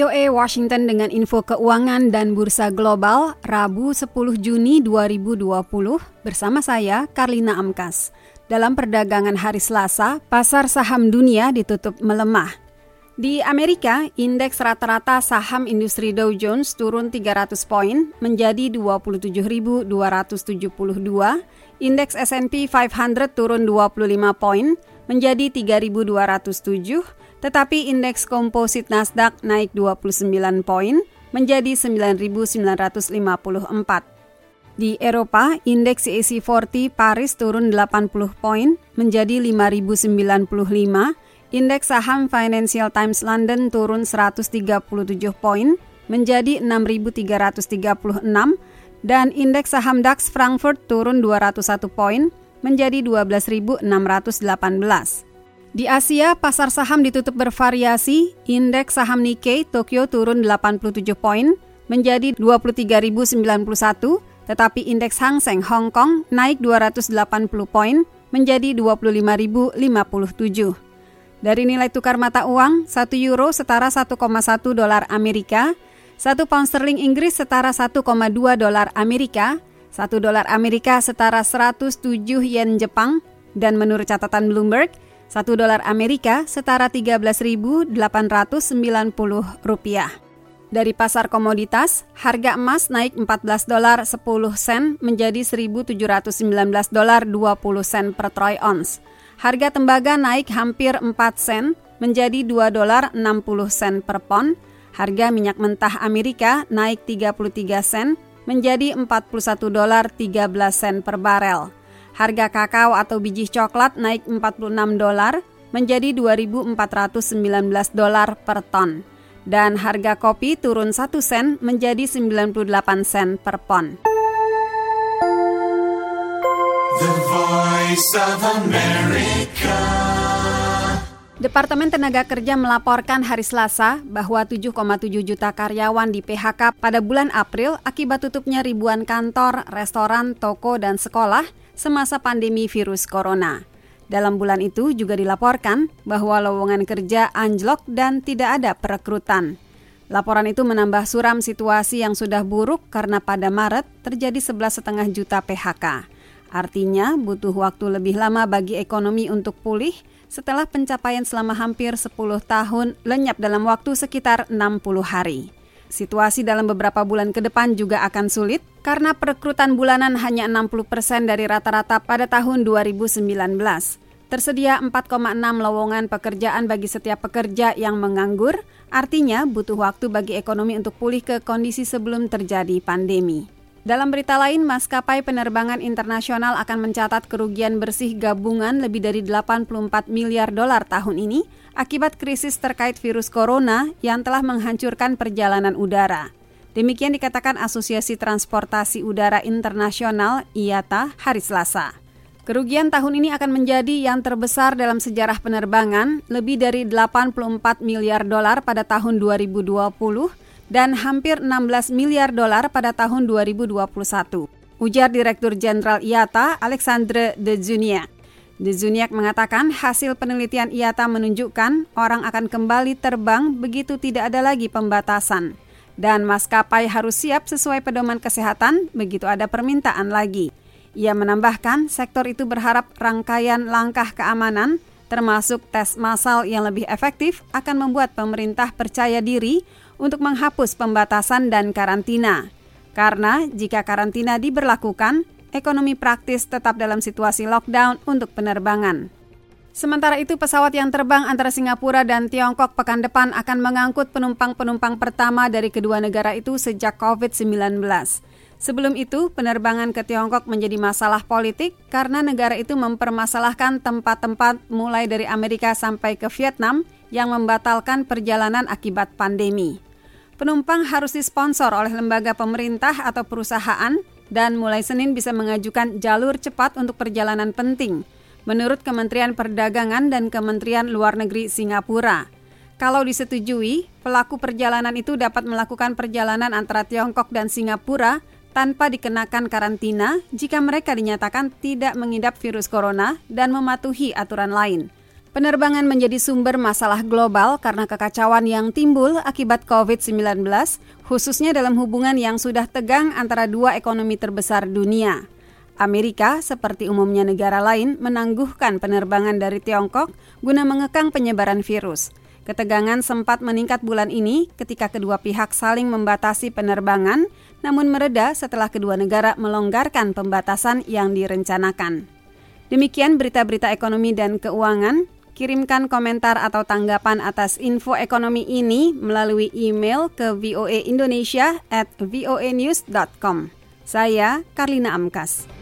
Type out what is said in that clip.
VOA Washington dengan info keuangan dan bursa global Rabu 10 Juni 2020 bersama saya Karlina Amkas. Dalam perdagangan hari Selasa, pasar saham dunia ditutup melemah. Di Amerika, indeks rata-rata saham industri Dow Jones turun 300 poin menjadi 27.272, indeks S&P 500 turun 25 poin menjadi 3.207, tetapi indeks komposit Nasdaq naik 29 poin menjadi 9.954. Di Eropa, indeks CAC 40 Paris turun 80 poin menjadi 5.095, indeks saham Financial Times London turun 137 poin menjadi 6.336 dan indeks saham DAX Frankfurt turun 201 poin menjadi 12.618. Di Asia, pasar saham ditutup bervariasi. Indeks saham Nikkei Tokyo turun 87 poin menjadi 23.091, tetapi indeks Hang Seng Hong Kong naik 280 poin menjadi 25.057. Dari nilai tukar mata uang, 1 euro setara 1,1 dolar Amerika, 1 pound sterling Inggris setara 1,2 dolar Amerika, 1 dolar Amerika setara 107 yen Jepang, dan menurut catatan Bloomberg, 1 dolar Amerika setara 13.890 rupiah. Dari pasar komoditas, harga emas naik 14 dolar 10 sen menjadi 1.719 dolar 20 sen per troy ounce. Harga tembaga naik hampir 4 sen menjadi 2 dolar 60 sen per pon. Harga minyak mentah Amerika naik 33 sen menjadi 41 dolar 13 sen per barel. Harga kakao atau biji coklat naik 46 dolar menjadi 2.419 dolar per ton. Dan harga kopi turun 1 sen menjadi 98 sen per pon. The Voice of America. Departemen Tenaga Kerja melaporkan hari Selasa bahwa 7,7 juta karyawan di PHK pada bulan April akibat tutupnya ribuan kantor, restoran, toko, dan sekolah semasa pandemi virus corona. Dalam bulan itu juga dilaporkan bahwa lowongan kerja anjlok dan tidak ada perekrutan. Laporan itu menambah suram situasi yang sudah buruk karena pada Maret terjadi 11,5 juta PHK. Artinya butuh waktu lebih lama bagi ekonomi untuk pulih setelah pencapaian selama hampir 10 tahun lenyap dalam waktu sekitar 60 hari. Situasi dalam beberapa bulan ke depan juga akan sulit karena perekrutan bulanan hanya 60 persen dari rata-rata pada tahun 2019. Tersedia 4,6 lowongan pekerjaan bagi setiap pekerja yang menganggur, artinya butuh waktu bagi ekonomi untuk pulih ke kondisi sebelum terjadi pandemi. Dalam berita lain, maskapai penerbangan internasional akan mencatat kerugian bersih gabungan lebih dari 84 miliar dolar tahun ini akibat krisis terkait virus corona yang telah menghancurkan perjalanan udara. Demikian dikatakan Asosiasi Transportasi Udara Internasional IATA hari Selasa. Kerugian tahun ini akan menjadi yang terbesar dalam sejarah penerbangan, lebih dari 84 miliar dolar pada tahun 2020 dan hampir 16 miliar dolar pada tahun 2021. Ujar Direktur Jenderal IATA Alexandre de Zuniac. De Zuniac mengatakan hasil penelitian IATA menunjukkan orang akan kembali terbang begitu tidak ada lagi pembatasan. Dan maskapai harus siap sesuai pedoman kesehatan begitu ada permintaan lagi. Ia menambahkan sektor itu berharap rangkaian langkah keamanan termasuk tes massal yang lebih efektif akan membuat pemerintah percaya diri untuk menghapus pembatasan dan karantina. Karena jika karantina diberlakukan, ekonomi praktis tetap dalam situasi lockdown untuk penerbangan. Sementara itu, pesawat yang terbang antara Singapura dan Tiongkok pekan depan akan mengangkut penumpang-penumpang pertama dari kedua negara itu sejak COVID-19. Sebelum itu, penerbangan ke Tiongkok menjadi masalah politik karena negara itu mempermasalahkan tempat-tempat mulai dari Amerika sampai ke Vietnam yang membatalkan perjalanan akibat pandemi. Penumpang harus disponsor oleh lembaga pemerintah atau perusahaan dan mulai Senin bisa mengajukan jalur cepat untuk perjalanan penting, menurut Kementerian Perdagangan dan Kementerian Luar Negeri Singapura. Kalau disetujui, pelaku perjalanan itu dapat melakukan perjalanan antara Tiongkok dan Singapura tanpa dikenakan karantina jika mereka dinyatakan tidak mengidap virus corona dan mematuhi aturan lain. Penerbangan menjadi sumber masalah global karena kekacauan yang timbul akibat COVID-19, khususnya dalam hubungan yang sudah tegang antara dua ekonomi terbesar dunia. Amerika, seperti umumnya negara lain, menangguhkan penerbangan dari Tiongkok guna mengekang penyebaran virus. Ketegangan sempat meningkat bulan ini ketika kedua pihak saling membatasi penerbangan, namun mereda setelah kedua negara melonggarkan pembatasan yang direncanakan. Demikian berita-berita ekonomi dan keuangan. Kirimkan komentar atau tanggapan atas info ekonomi ini melalui email ke voaindonesia at voanews.com. Saya Karlina Amkas.